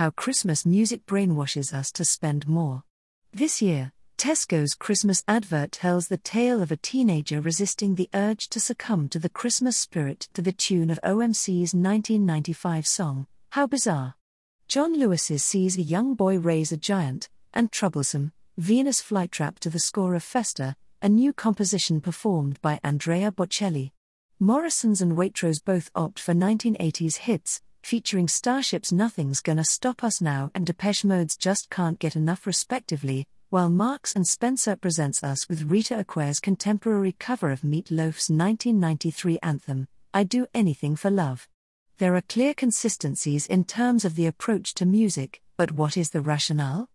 How Christmas music brainwashes us to spend more. This year, Tesco's Christmas advert tells the tale of a teenager resisting the urge to succumb to the Christmas spirit to the tune of OMC's 1995 song, How Bizarre. John Lewis's sees a young boy raise a giant, and troublesome, Venus flytrap to the score of Festa, a new composition performed by Andrea Bocelli. Morrison's and Waitrose both opt for 1980s hits, featuring Starship's Nothing's Gonna Stop Us Now and Depeche Mode's Just Can't Get Enough, respectively, while Marks and Spencer presents us with Rita Aquare's contemporary cover of Meat Loaf's 1993 anthem, I Do Anything for Love. There are clear consistencies in terms of the approach to music, but what is the rationale?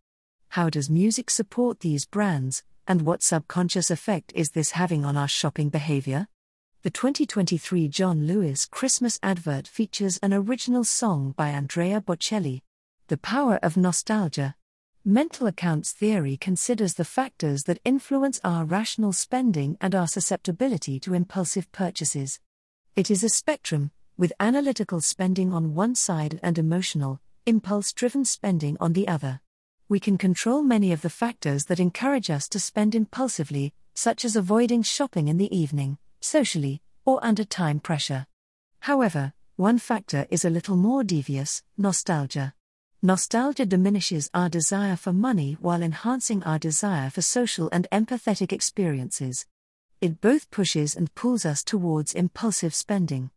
How does music support these brands, and what subconscious effect is this having on our shopping behavior? The 2023 John Lewis Christmas advert features an original song by Andrea Bocelli. The Power of Nostalgia. Mental accounts theory considers the factors that influence our rational spending and our susceptibility to impulsive purchases. It is a spectrum, with analytical spending on one side and emotional, impulse driven spending on the other. We can control many of the factors that encourage us to spend impulsively, such as avoiding shopping in the evening socially, or under time pressure. However, one factor is a little more devious nostalgia. Nostalgia diminishes our desire for money while enhancing our desire for social and empathetic experiences. It both pushes and pulls us towards impulsive spending.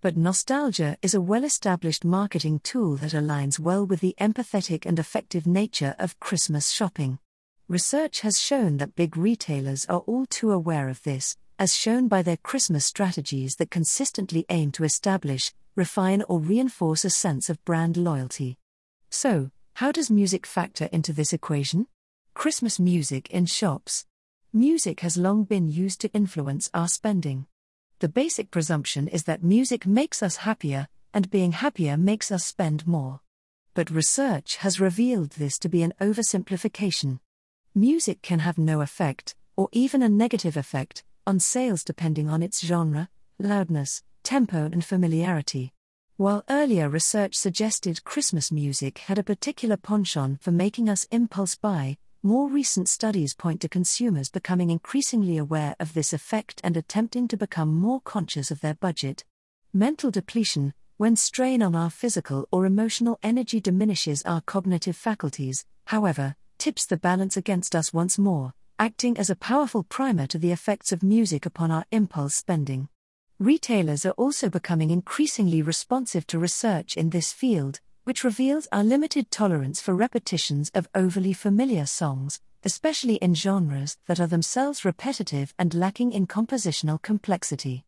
But nostalgia is a well established marketing tool that aligns well with the empathetic and effective nature of Christmas shopping. Research has shown that big retailers are all too aware of this, as shown by their Christmas strategies that consistently aim to establish, refine, or reinforce a sense of brand loyalty. So, how does music factor into this equation? Christmas music in shops. Music has long been used to influence our spending. The basic presumption is that music makes us happier, and being happier makes us spend more. But research has revealed this to be an oversimplification. Music can have no effect, or even a negative effect, on sales depending on its genre, loudness, tempo, and familiarity. While earlier research suggested Christmas music had a particular penchant for making us impulse buy, more recent studies point to consumers becoming increasingly aware of this effect and attempting to become more conscious of their budget. Mental depletion, when strain on our physical or emotional energy diminishes our cognitive faculties, however, tips the balance against us once more acting as a powerful primer to the effects of music upon our impulse spending. Retailers are also becoming increasingly responsive to research in this field, which reveals our limited tolerance for repetitions of overly familiar songs, especially in genres that are themselves repetitive and lacking in compositional complexity.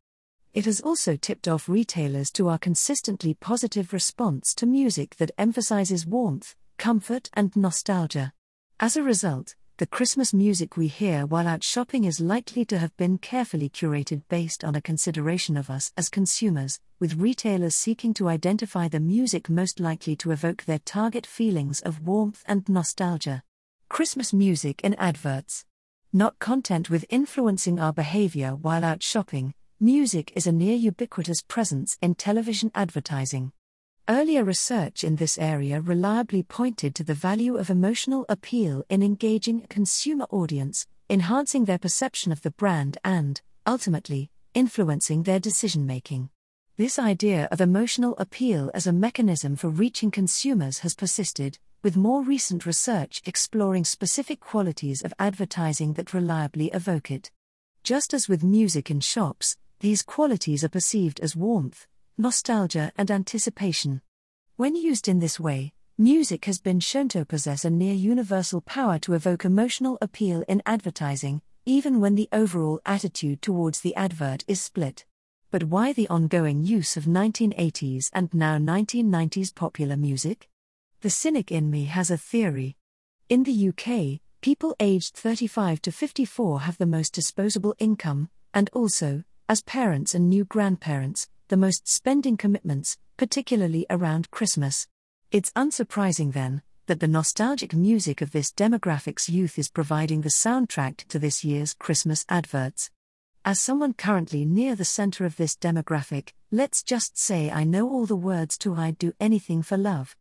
It has also tipped off retailers to our consistently positive response to music that emphasizes warmth, comfort, and nostalgia. As a result, the Christmas music we hear while out shopping is likely to have been carefully curated based on a consideration of us as consumers, with retailers seeking to identify the music most likely to evoke their target feelings of warmth and nostalgia. Christmas music in adverts. Not content with influencing our behavior while out shopping, music is a near ubiquitous presence in television advertising. Earlier research in this area reliably pointed to the value of emotional appeal in engaging a consumer audience, enhancing their perception of the brand and, ultimately, influencing their decision making. This idea of emotional appeal as a mechanism for reaching consumers has persisted, with more recent research exploring specific qualities of advertising that reliably evoke it. Just as with music in shops, these qualities are perceived as warmth, nostalgia, and anticipation. When used in this way, music has been shown to possess a near universal power to evoke emotional appeal in advertising, even when the overall attitude towards the advert is split. But why the ongoing use of 1980s and now 1990s popular music? The cynic in me has a theory. In the UK, people aged 35 to 54 have the most disposable income, and also, as parents and new grandparents, the most spending commitments, particularly around Christmas. It's unsurprising, then, that the nostalgic music of this demographic's youth is providing the soundtrack to this year's Christmas adverts. As someone currently near the center of this demographic, let's just say I know all the words to I'd Do Anything for Love.